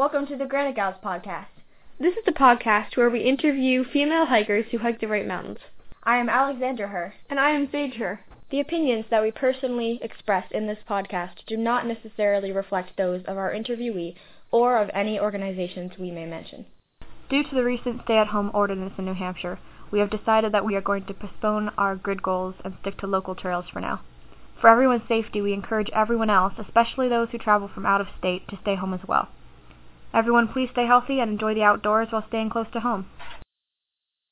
Welcome to the Granite Gals podcast. This is the podcast where we interview female hikers who hike the White Mountains. I am Alexandra Herr. And I am Sage Herr. The opinions that we personally express in this podcast do not necessarily reflect those of our interviewee or of any organizations we may mention. Due to the recent stay-at-home ordinance in New Hampshire, we have decided that we are going to postpone our grid goals and stick to local trails for now. For everyone's safety, we encourage everyone else, especially those who travel from out of state, to stay home as well. Everyone please stay healthy and enjoy the outdoors while staying close to home.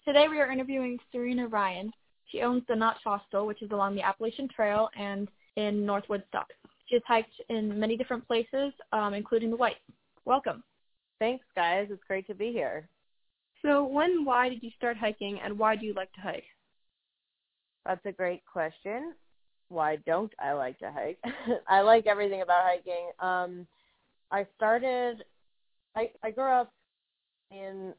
Today we are interviewing Serena Ryan. She owns the Notch Hostel, which is along the Appalachian Trail and in North Woodstock. She has hiked in many different places, um, including the White. Welcome. Thanks, guys. It's great to be here. So when, why did you start hiking, and why do you like to hike? That's a great question. Why don't I like to hike? I like everything about hiking. Um, I started I I grew up in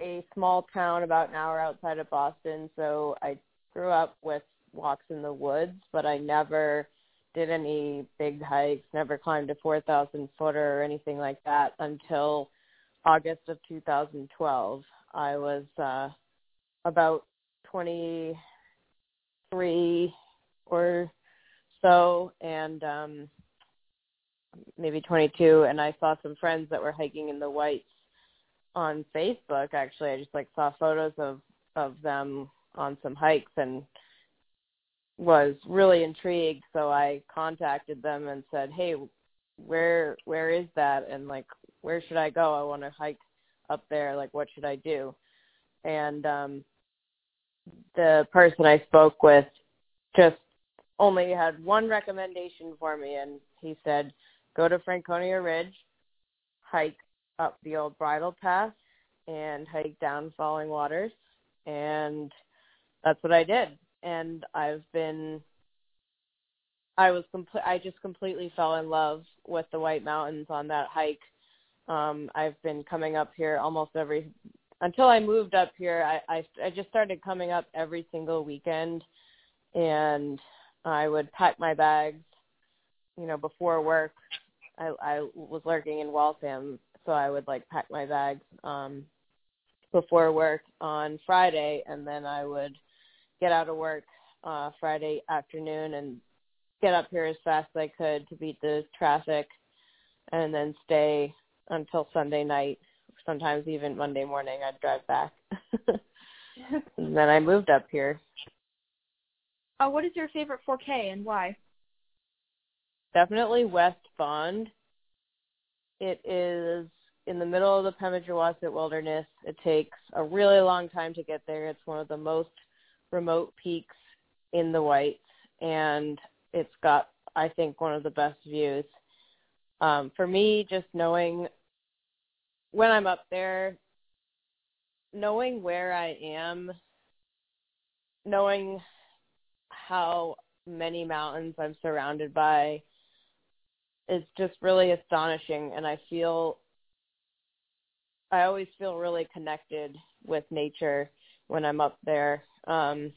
a small town about an hour outside of Boston, so I grew up with walks in the woods, but I never did any big hikes, never climbed a 4,000 footer or anything like that until August of 2012. I was uh about 23 or so and um maybe 22 and I saw some friends that were hiking in the whites on Facebook actually. I just like saw photos of of them on some hikes and was really intrigued. So I contacted them and said hey where where is that? And like where should I go? I want to hike up there. Like what should I do? And um the person I spoke with just only had one recommendation for me and he said go to Franconia Ridge, hike up the old bridle path, and hike down Falling Waters. And that's what I did. And I've been, I was complete. I just completely fell in love with the White Mountains on that hike. Um, I've been coming up here almost every, until I moved up here, I, I, I just started coming up every single weekend. And I would pack my bags you know, before work, I I was lurking in Waltham, so I would like pack my bags um before work on Friday, and then I would get out of work uh Friday afternoon and get up here as fast as I could to beat the traffic, and then stay until Sunday night. Sometimes even Monday morning, I'd drive back. and then I moved up here. Uh, what is your favorite 4K and why? Definitely West Bond. It is in the middle of the Pemigewasset Wilderness. It takes a really long time to get there. It's one of the most remote peaks in the Whites, and it's got, I think, one of the best views. Um, for me, just knowing when I'm up there, knowing where I am, knowing how many mountains I'm surrounded by, is just really astonishing and I feel I always feel really connected with nature when I'm up there. Um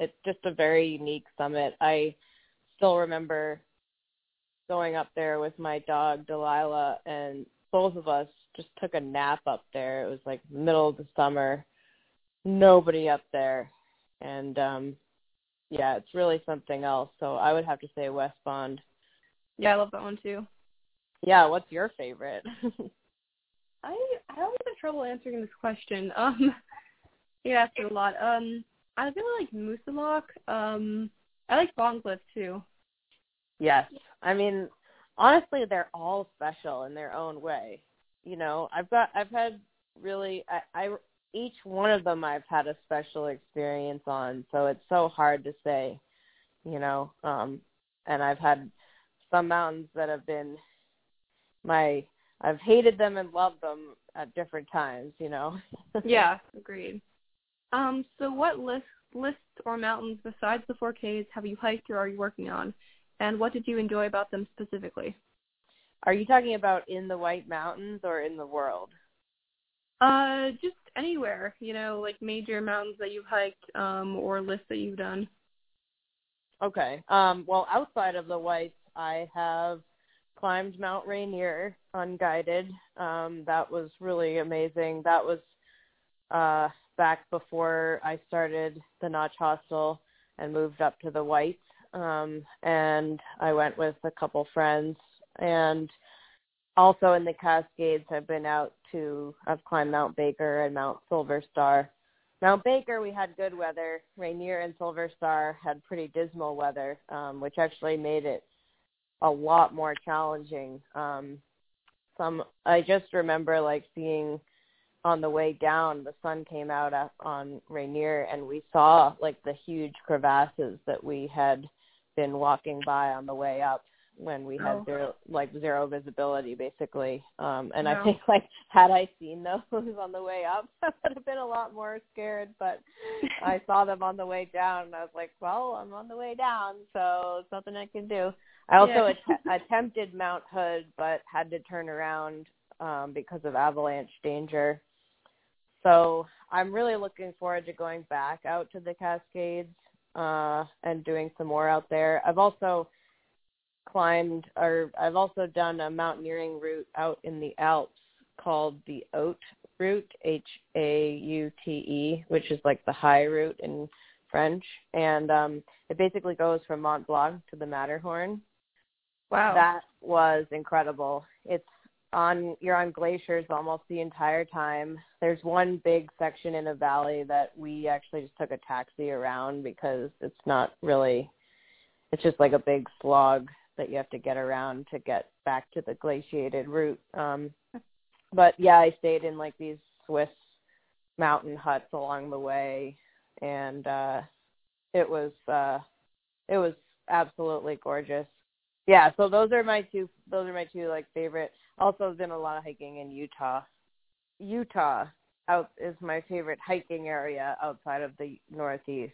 it's just a very unique summit. I still remember going up there with my dog Delilah and both of us just took a nap up there. It was like middle of the summer. Nobody up there. And um yeah, it's really something else. So I would have to say West Bond. Yeah, I love that one too. Yeah, what's your favorite? I I always have trouble answering this question. Um, you asked it a lot. Um, I really like Moosilauke. Um, I like Bondcliff too. Yes, I mean, honestly, they're all special in their own way. You know, I've got I've had really I, I each one of them I've had a special experience on, so it's so hard to say. You know, um, and I've had some mountains that have been my I've hated them and loved them at different times, you know. yeah, agreed. Um, so what list lists or mountains besides the 4Ks have you hiked or are you working on? And what did you enjoy about them specifically? Are you talking about in the White Mountains or in the world? Uh, just anywhere, you know, like major mountains that you've hiked, um, or lists that you've done. Okay. Um, well, outside of the Whites, I have climbed Mount Rainier unguided. Um, that was really amazing. That was uh, back before I started the Notch Hostel and moved up to the Whites. Um, and I went with a couple friends. And also in the Cascades, I've been out to, I've climbed Mount Baker and Mount Silver Star. Mount Baker, we had good weather. Rainier and Silver Star had pretty dismal weather, um, which actually made it a lot more challenging. Um, some I just remember like seeing on the way down, the sun came out on Rainier, and we saw like the huge crevasses that we had been walking by on the way up when we had oh. zero like zero visibility basically um and i think like had i seen those on the way up i would have been a lot more scared but i saw them on the way down and i was like well i'm on the way down so it's nothing i can do i also yeah. att- attempted mount hood but had to turn around um because of avalanche danger so i'm really looking forward to going back out to the cascades uh and doing some more out there i've also climbed or I've also done a mountaineering route out in the Alps called the Haute route, H A U T E, which is like the high route in French, and um it basically goes from Mont Blanc to the Matterhorn. Wow. That was incredible. It's on you're on glaciers almost the entire time. There's one big section in a valley that we actually just took a taxi around because it's not really it's just like a big slog that you have to get around to get back to the glaciated route. Um, but yeah, I stayed in like these Swiss mountain huts along the way, and uh, it was uh, it was absolutely gorgeous. Yeah, so those are my two. Those are my two like favorite. Also, done a lot of hiking in Utah. Utah out is my favorite hiking area outside of the Northeast.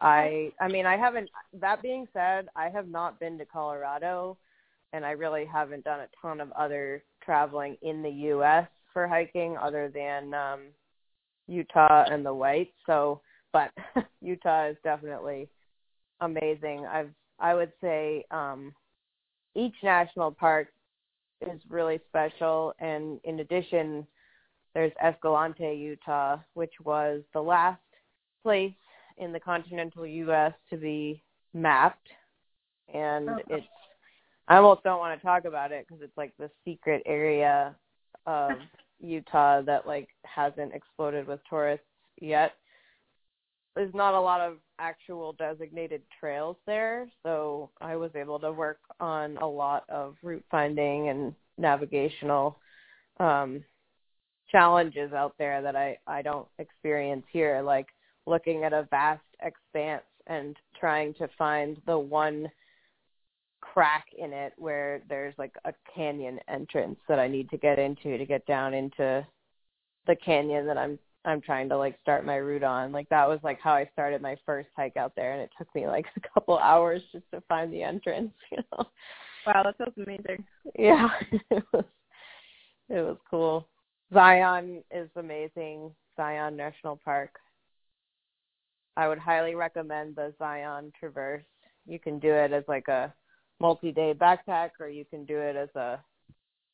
I I mean I haven't that being said, I have not been to Colorado and I really haven't done a ton of other traveling in the US for hiking other than um Utah and the Whites. So but Utah is definitely amazing. I've I would say um each national park is really special and in addition there's Escalante, Utah, which was the last place in the continental U.S. to be mapped, and oh. it's. I almost don't want to talk about it because it's like the secret area of Utah that like hasn't exploded with tourists yet. There's not a lot of actual designated trails there, so I was able to work on a lot of route finding and navigational um challenges out there that I I don't experience here like looking at a vast expanse and trying to find the one crack in it where there's like a canyon entrance that I need to get into to get down into the canyon that I'm I'm trying to like start my route on. Like that was like how I started my first hike out there and it took me like a couple hours just to find the entrance, you know. Wow, that sounds amazing. Yeah. it was it was cool. Zion is amazing. Zion National Park. I would highly recommend the Zion Traverse. You can do it as like a multi-day backpack, or you can do it as a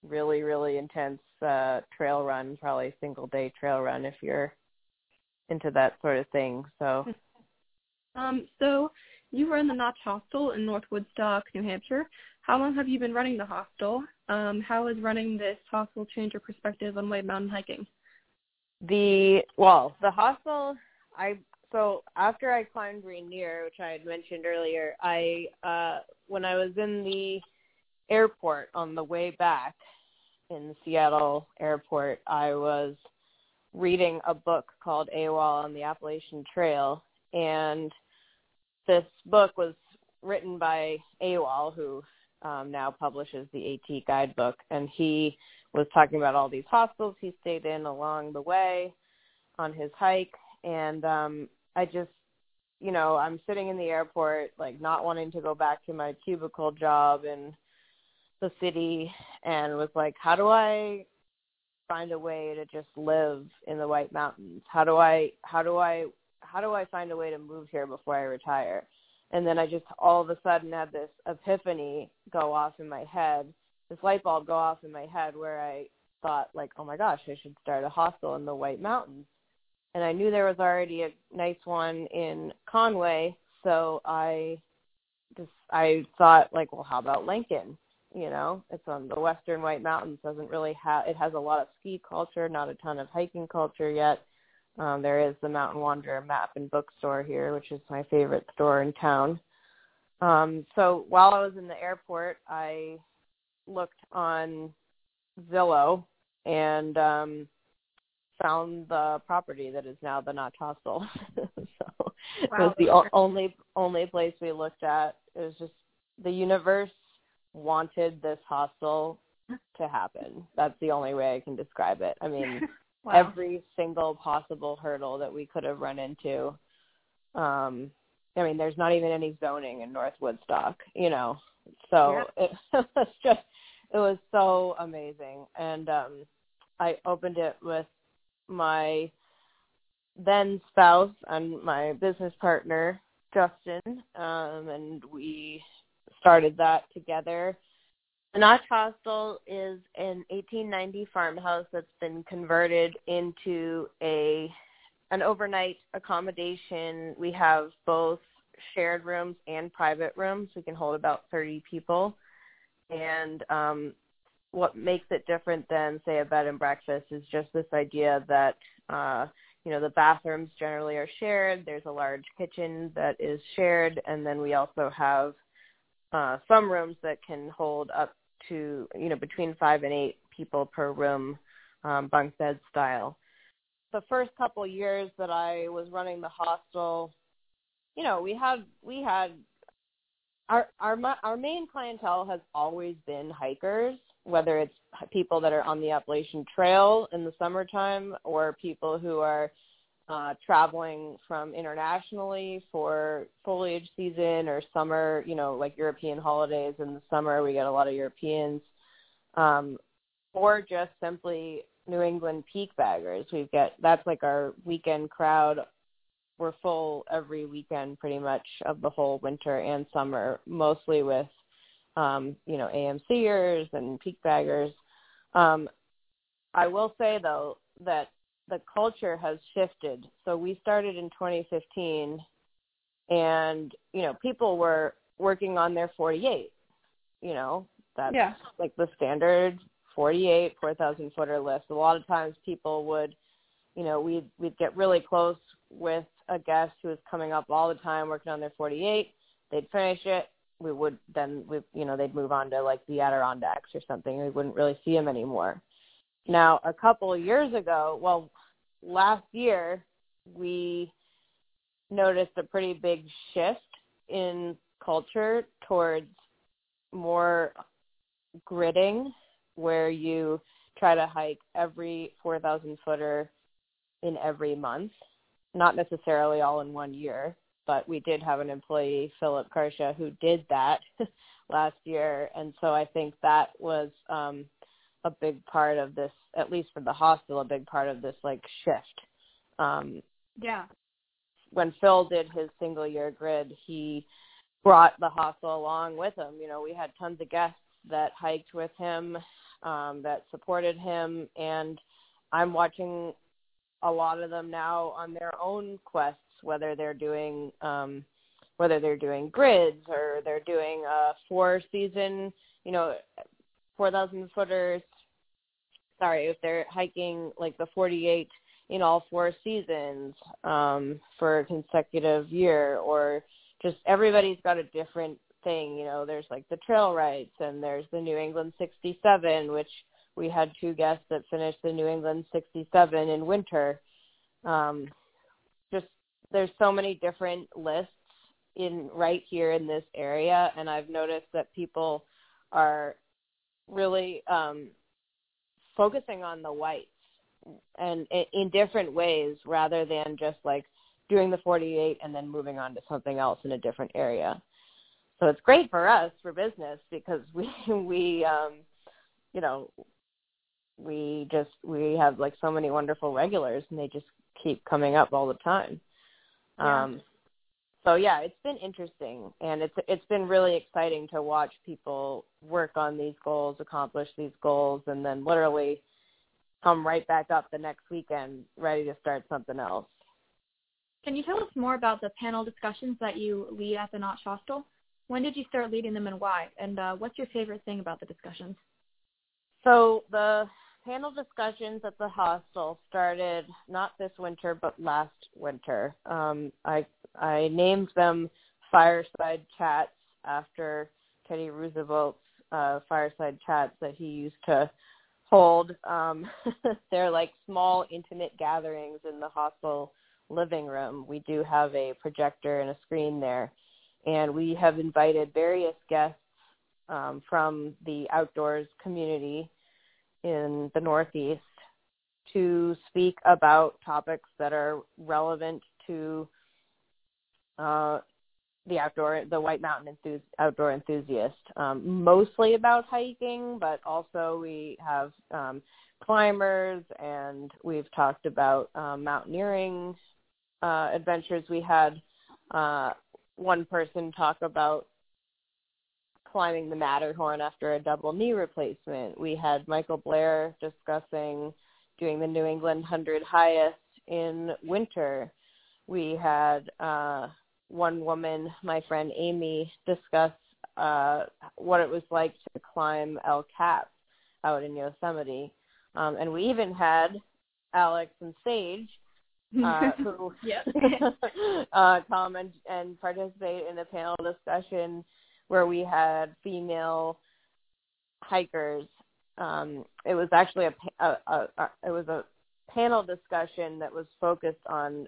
really, really intense uh, trail run, probably single day trail run if you're into that sort of thing. So, um, so you were in the Notch Hostel in North Woodstock, New Hampshire. How long have you been running the hostel? Um, how has running this hostel changed your perspective on white mountain hiking? The well, the hostel I so after I climbed Rainier, which I had mentioned earlier, I uh when I was in the airport on the way back in the Seattle airport, I was reading a book called AWOL on the Appalachian Trail and this book was written by AWOL who um, now publishes the AT guidebook and he was talking about all these hostels he stayed in along the way on his hike and um I just, you know, I'm sitting in the airport, like not wanting to go back to my cubicle job in the city, and was like, how do I find a way to just live in the White Mountains? How do I, how do I, how do I find a way to move here before I retire? And then I just all of a sudden had this epiphany go off in my head this light bulb go off in my head where I thought like, oh my gosh, I should start a hostel in the White Mountains. And I knew there was already a nice one in Conway, so I just I thought like, well, how about Lincoln? You know, it's on the western White Mountains. Doesn't really have it has a lot of ski culture, not a ton of hiking culture yet. Um, there is the Mountain Wanderer map and bookstore here, which is my favorite store in town. Um, so while I was in the airport, I looked on Zillow and um, found the property that is now the Notch Hostel. so wow. it was the o- only only place we looked at. It was just the universe wanted this hostel to happen. That's the only way I can describe it. I mean, wow. every single possible hurdle that we could have run into. Um, I mean, there's not even any zoning in North Woodstock, you know. So yeah. it was just it was so amazing. And um I opened it with my then spouse and my business partner, Justin, um, and we started that together. The Notch Hostel is an 1890 farmhouse that's been converted into a an overnight accommodation. We have both shared rooms and private rooms. We can hold about 30 people. And um, what makes it different than, say, a bed and breakfast is just this idea that, uh, you know, the bathrooms generally are shared. There's a large kitchen that is shared. And then we also have uh, some rooms that can hold up to, you know, between five and eight people per room, um, bunk bed style. The first couple years that I was running the hostel, you know, we had we had our our our main clientele has always been hikers, whether it's people that are on the Appalachian Trail in the summertime or people who are uh, traveling from internationally for foliage season or summer, you know, like European holidays in the summer. We get a lot of Europeans, um, or just simply New England peak baggers. We've got that's like our weekend crowd. We're full every weekend pretty much of the whole winter and summer, mostly with um, you know, AMCers and peak baggers. Um, I will say though that the culture has shifted. So we started in 2015 and, you know, people were working on their 48. You know, that's yeah. like the standard 48 4,000 footer lifts. A lot of times people would, you know, we'd we'd get really close with a guest who was coming up all the time working on their 48. They'd finish it. We would then, we, you know, they'd move on to like the Adirondacks or something. We wouldn't really see them anymore. Now, a couple of years ago, well, last year, we noticed a pretty big shift in culture towards more gridding where you try to hike every 4,000 footer in every month, not necessarily all in one year, but we did have an employee, Philip Karsha, who did that last year. And so I think that was um, a big part of this, at least for the hostel, a big part of this like shift. Um, yeah. When Phil did his single year grid, he brought the hostel along with him. You know, we had tons of guests that hiked with him um, that supported him, and I'm watching a lot of them now on their own quests, whether they're doing um, whether they're doing grids or they're doing a four season, you know, four thousand footers. Sorry, if they're hiking like the 48 in all four seasons um, for a consecutive year, or just everybody's got a different thing. You know, there's like the Trailwrights and there's the New England 67, which we had two guests that finished the New England 67 in winter. Um, just there's so many different lists in right here in this area, and I've noticed that people are really um, focusing on the whites and in different ways rather than just like doing the 48 and then moving on to something else in a different area so it's great for us for business because we we um you know we just we have like so many wonderful regulars and they just keep coming up all the time yeah. um so yeah, it's been interesting, and it's it's been really exciting to watch people work on these goals, accomplish these goals, and then literally come right back up the next weekend, ready to start something else. Can you tell us more about the panel discussions that you lead at the Notch Hostel? When did you start leading them, and why? And uh, what's your favorite thing about the discussions? So the panel discussions at the hostel started not this winter but last winter. Um, I I named them fireside chats after Teddy Roosevelt's uh, fireside chats that he used to hold. Um, they're like small, intimate gatherings in the hostel living room. We do have a projector and a screen there, and we have invited various guests um, from the outdoors community in the Northeast to speak about topics that are relevant to uh, the outdoor, the White Mountain enthus- outdoor enthusiast, um, mostly about hiking, but also we have um, climbers and we've talked about um, mountaineering uh, adventures. We had uh, one person talk about climbing the Matterhorn after a double knee replacement. We had Michael Blair discussing doing the New England 100 highest in winter. We had uh, one woman, my friend Amy, discuss uh, what it was like to climb El Cap out in Yosemite. Um, and we even had Alex and Sage uh, who uh, come and, and participate in a panel discussion where we had female hikers. Um, it was actually a, a, a, a it was a panel discussion that was focused on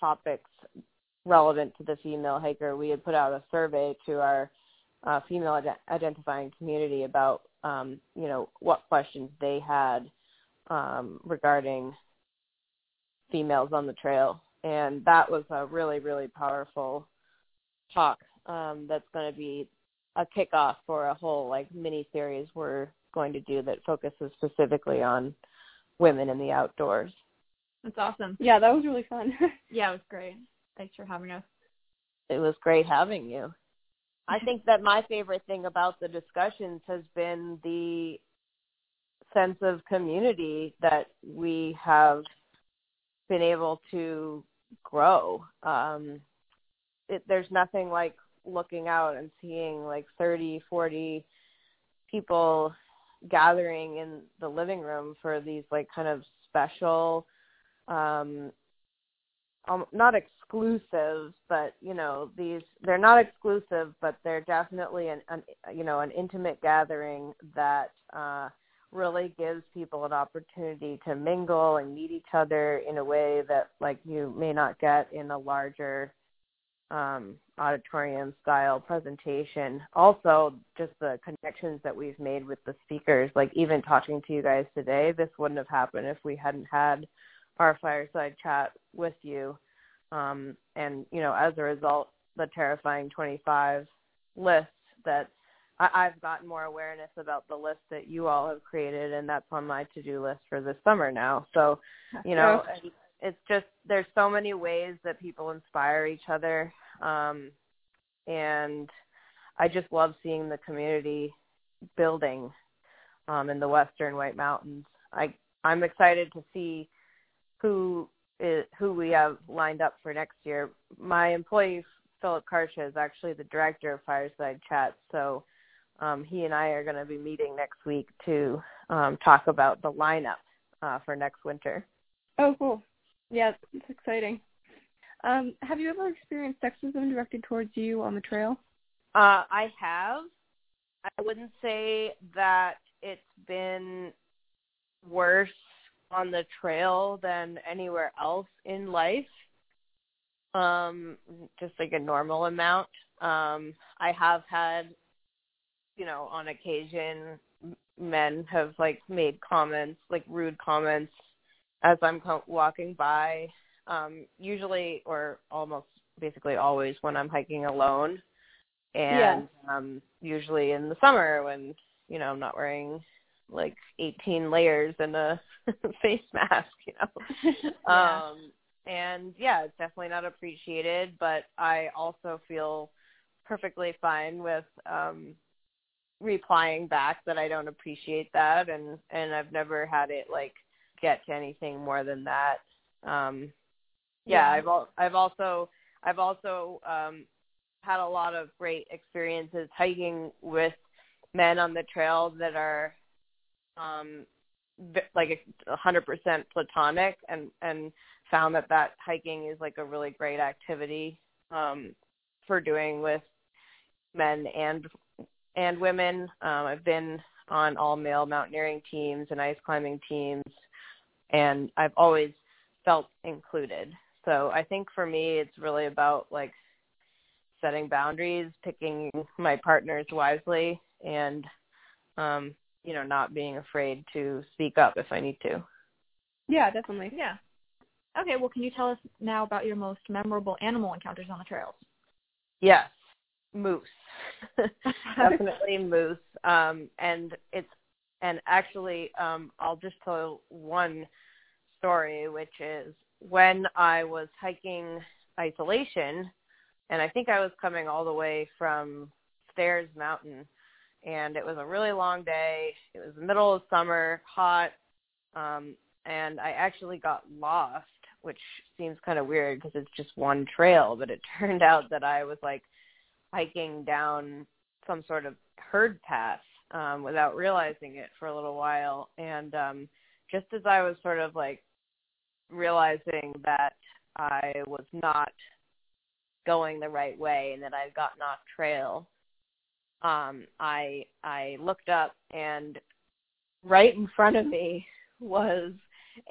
topics relevant to the female hiker. We had put out a survey to our uh, female ad- identifying community about um, you know what questions they had um, regarding females on the trail, and that was a really really powerful talk um, that's going to be a kickoff for a whole like mini series we're going to do that focuses specifically on women in the outdoors. That's awesome. Yeah, that was really fun. yeah, it was great. Thanks for having us. It was great having you. I think that my favorite thing about the discussions has been the sense of community that we have been able to grow. Um, it, there's nothing like looking out and seeing like 30, 40 people gathering in the living room for these like kind of special um um, not exclusive, but you know these they're not exclusive, but they're definitely an, an you know an intimate gathering that uh, really gives people an opportunity to mingle and meet each other in a way that like you may not get in a larger um, auditorium style presentation. Also, just the connections that we've made with the speakers, like even talking to you guys today, this wouldn't have happened if we hadn't had our fireside chat with you. Um, and, you know, as a result, the Terrifying 25 list that I- I've gotten more awareness about the list that you all have created, and that's on my to-do list for this summer now. So, you know, it's just there's so many ways that people inspire each other um and i just love seeing the community building um in the western white mountains. I i'm excited to see who is who we have lined up for next year. My employee philip karsha is actually the director of fireside chat so um he and i are going to be meeting next week to um talk about the lineup uh for next winter. Oh cool yeah, it's exciting. Um, have you ever experienced sexism directed towards you on the trail? Uh, I have. I wouldn't say that it's been worse on the trail than anywhere else in life. Um, just like a normal amount. Um, I have had, you know, on occasion, men have like made comments, like rude comments as I'm walking by, um, usually or almost basically always when I'm hiking alone, and yeah. um, usually in the summer when you know I'm not wearing like 18 layers and a face mask, you know. yeah. Um, and yeah, it's definitely not appreciated, but I also feel perfectly fine with um replying back that I don't appreciate that and and I've never had it like get to anything more than that. Um yeah, yeah. I've al- I've also I've also um had a lot of great experiences hiking with men on the trail that are um like a hundred percent platonic and and found that that hiking is like a really great activity um for doing with men and and women um i've been on all male mountaineering teams and ice climbing teams and i've always felt included so i think for me it's really about like setting boundaries picking my partners wisely and um you know, not being afraid to speak up if I need to. Yeah, definitely. Yeah. Okay, well, can you tell us now about your most memorable animal encounters on the trails? Yes, moose. Definitely moose. Um, and it's and actually, um, I'll just tell one story, which is when I was hiking isolation, and I think I was coming all the way from Stairs Mountain and it was a really long day. It was the middle of summer, hot, um, and I actually got lost, which seems kind of weird because it's just one trail. But it turned out that I was like hiking down some sort of herd path um, without realizing it for a little while. And um, just as I was sort of like realizing that I was not going the right way and that I'd gotten off trail, um, I I looked up and right in front of me was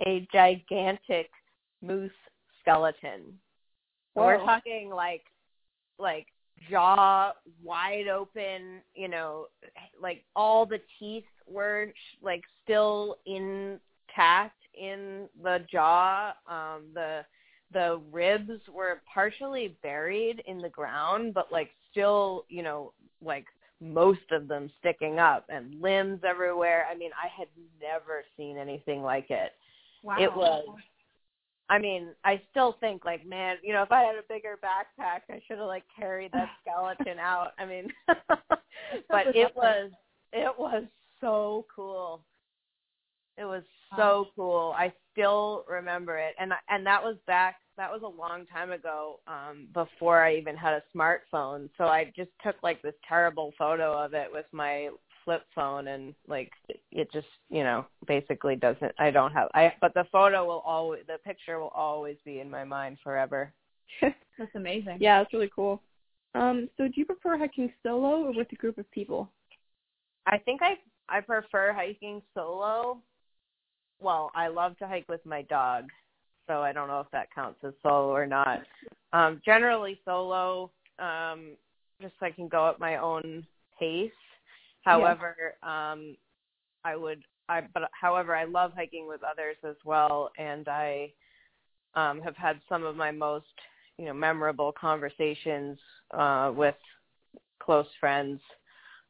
a gigantic moose skeleton. We're talking like like jaw wide open, you know, like all the teeth were like still intact in the jaw. Um the the ribs were partially buried in the ground but like still, you know, like most of them sticking up and limbs everywhere. I mean, I had never seen anything like it. Wow. It was I mean, I still think like, man, you know, if I had a bigger backpack, I should have like carried that skeleton out. I mean, but it was it was so cool. It was so cool. I still remember it, and and that was back that was a long time ago um before I even had a smartphone. So I just took like this terrible photo of it with my flip phone and like it just, you know, basically doesn't I don't have I but the photo will always the picture will always be in my mind forever. That's amazing. Yeah, that's really cool. Um so do you prefer hiking solo or with a group of people? I think I I prefer hiking solo. Well, I love to hike with my dog so I don't know if that counts as solo or not. Um, generally solo, um, just so I can go at my own pace. However, yeah. um, I would, I but however, I love hiking with others as well, and I um, have had some of my most, you know, memorable conversations uh, with close friends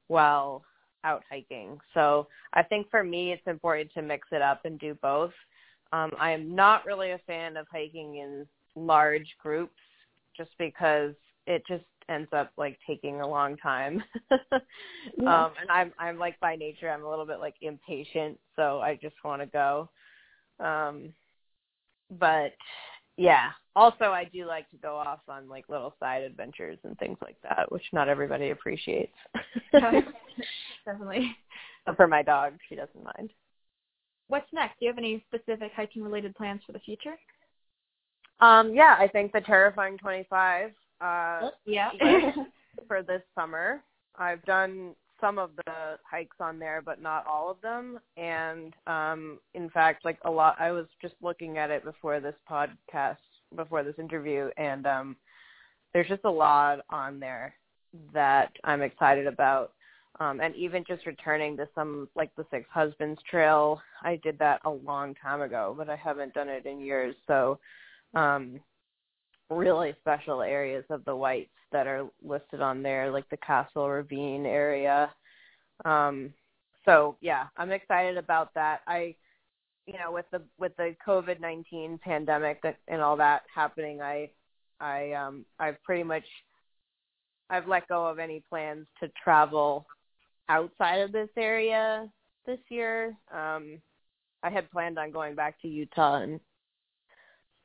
while out hiking. So I think for me, it's important to mix it up and do both. Um, I am not really a fan of hiking in large groups just because it just ends up like taking a long time. yeah. Um and I'm I'm like by nature I'm a little bit like impatient, so I just want to go. Um but yeah, also I do like to go off on like little side adventures and things like that, which not everybody appreciates. Definitely. But for my dog, she doesn't mind what's next? Do you have any specific hiking related plans for the future? Um, yeah, I think the Terrifying 25 uh yeah. for this summer. I've done some of the hikes on there but not all of them and um in fact like a lot I was just looking at it before this podcast before this interview and um there's just a lot on there that I'm excited about um, and even just returning to some like the Six Husbands Trail, I did that a long time ago, but I haven't done it in years. So, um, really special areas of the Whites that are listed on there, like the Castle Ravine area. Um, so yeah, I'm excited about that. I, you know, with the with the COVID nineteen pandemic and all that happening, I I um I've pretty much I've let go of any plans to travel outside of this area this year. Um I had planned on going back to Utah and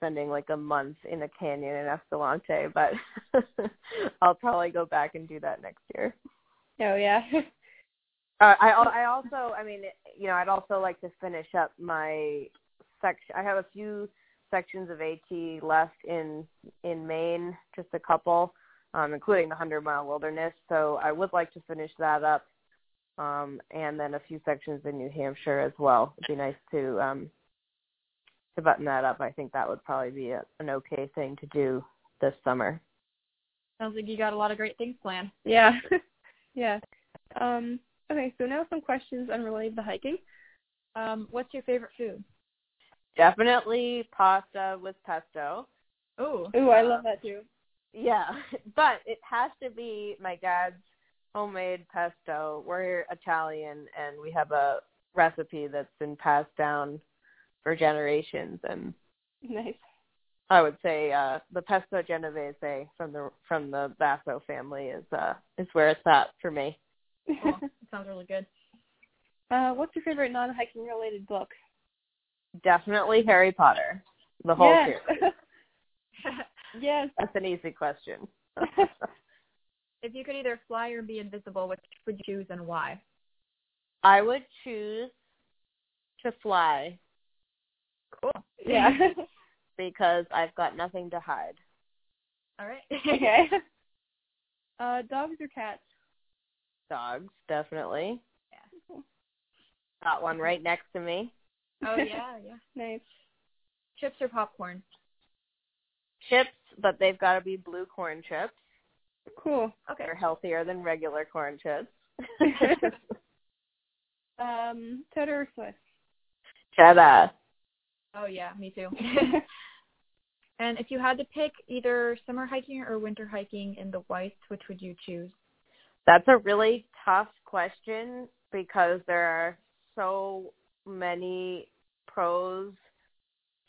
spending like a month in a canyon in Escalante, but I'll probably go back and do that next year. Oh yeah. uh, I I also I mean you know I'd also like to finish up my section. I have a few sections of AT left in in Maine, just a couple, um, including the Hundred Mile Wilderness. So I would like to finish that up, um, and then a few sections in New Hampshire as well. It'd be nice to um, to button that up. I think that would probably be a, an okay thing to do this summer. Sounds like you got a lot of great things planned. Yeah. yeah. Um, okay, so now some questions unrelated to hiking. Um, what's your favorite food? Definitely pasta with pesto. Oh. Ooh, I love that too. Yeah, but it has to be my dad's homemade pesto. We're Italian and we have a recipe that's been passed down for generations and nice. I would say uh the pesto genovese from the from the Basso family is uh is where it's at for me. Cool. sounds really good. Uh what's your favorite non hiking related book? Definitely Harry Potter. The whole yes. series. yes. That's an easy question. if you could either fly or be invisible, which would you choose and why? I would choose to fly. Cool. Yeah. because I've got nothing to hide. All right. okay. Uh, dogs or cats? Dogs, definitely. Yeah. Got one right next to me. Oh yeah, yeah. Nice. Chips or popcorn? Chips, but they've got to be blue corn chips. Cool. Okay. They're healthier than regular corn chips. um, cheddar or Swiss? Cheddar. Oh yeah, me too. and if you had to pick either summer hiking or winter hiking in the Whites, which would you choose? That's a really tough question because there are so many pros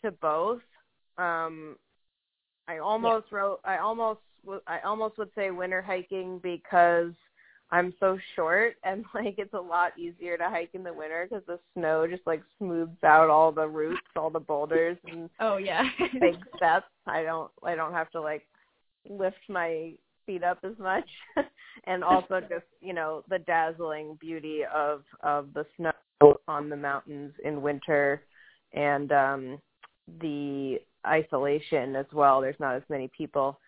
to both. Um, I almost yeah. wrote. I almost. I almost would say winter hiking because I'm so short and like it's a lot easier to hike in the winter because the snow just like smooths out all the roots, all the boulders and oh yeah, big steps. I don't. I don't have to like lift my feet up as much and also just you know the dazzling beauty of of the snow on the mountains in winter and um the isolation as well there's not as many people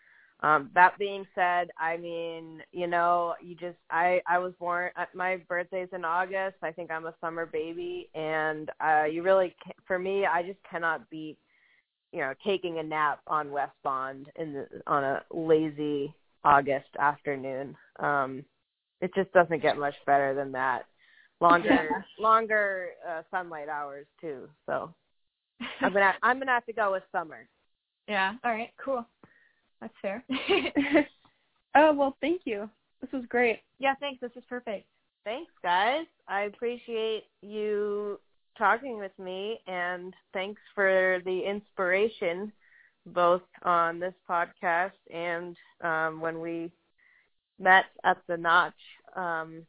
um that being said i mean you know you just i i was born my birthday's in august i think i'm a summer baby and uh you really for me i just cannot beat you know taking a nap on west bond in the on a lazy August afternoon. Um, it just doesn't get much better than that. Longer, yeah. longer uh, sunlight hours too. So I'm gonna, I'm gonna have to go with summer. Yeah. All right. Cool. That's fair. oh well, thank you. This was great. Yeah. Thanks. This is perfect. Thanks, guys. I appreciate you talking with me, and thanks for the inspiration both on this podcast and um, when we met at the Notch um,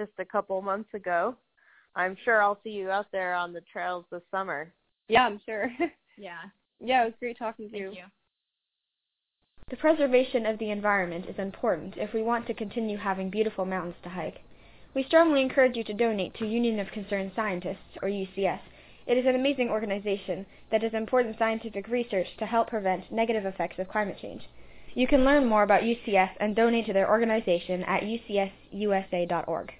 just a couple months ago. I'm sure I'll see you out there on the trails this summer. Yeah, I'm sure. yeah. Yeah, it was great talking to Thank you. you. The preservation of the environment is important if we want to continue having beautiful mountains to hike. We strongly encourage you to donate to Union of Concerned Scientists, or UCS, it is an amazing organization that does important scientific research to help prevent negative effects of climate change. You can learn more about UCS and donate to their organization at ucsusa.org.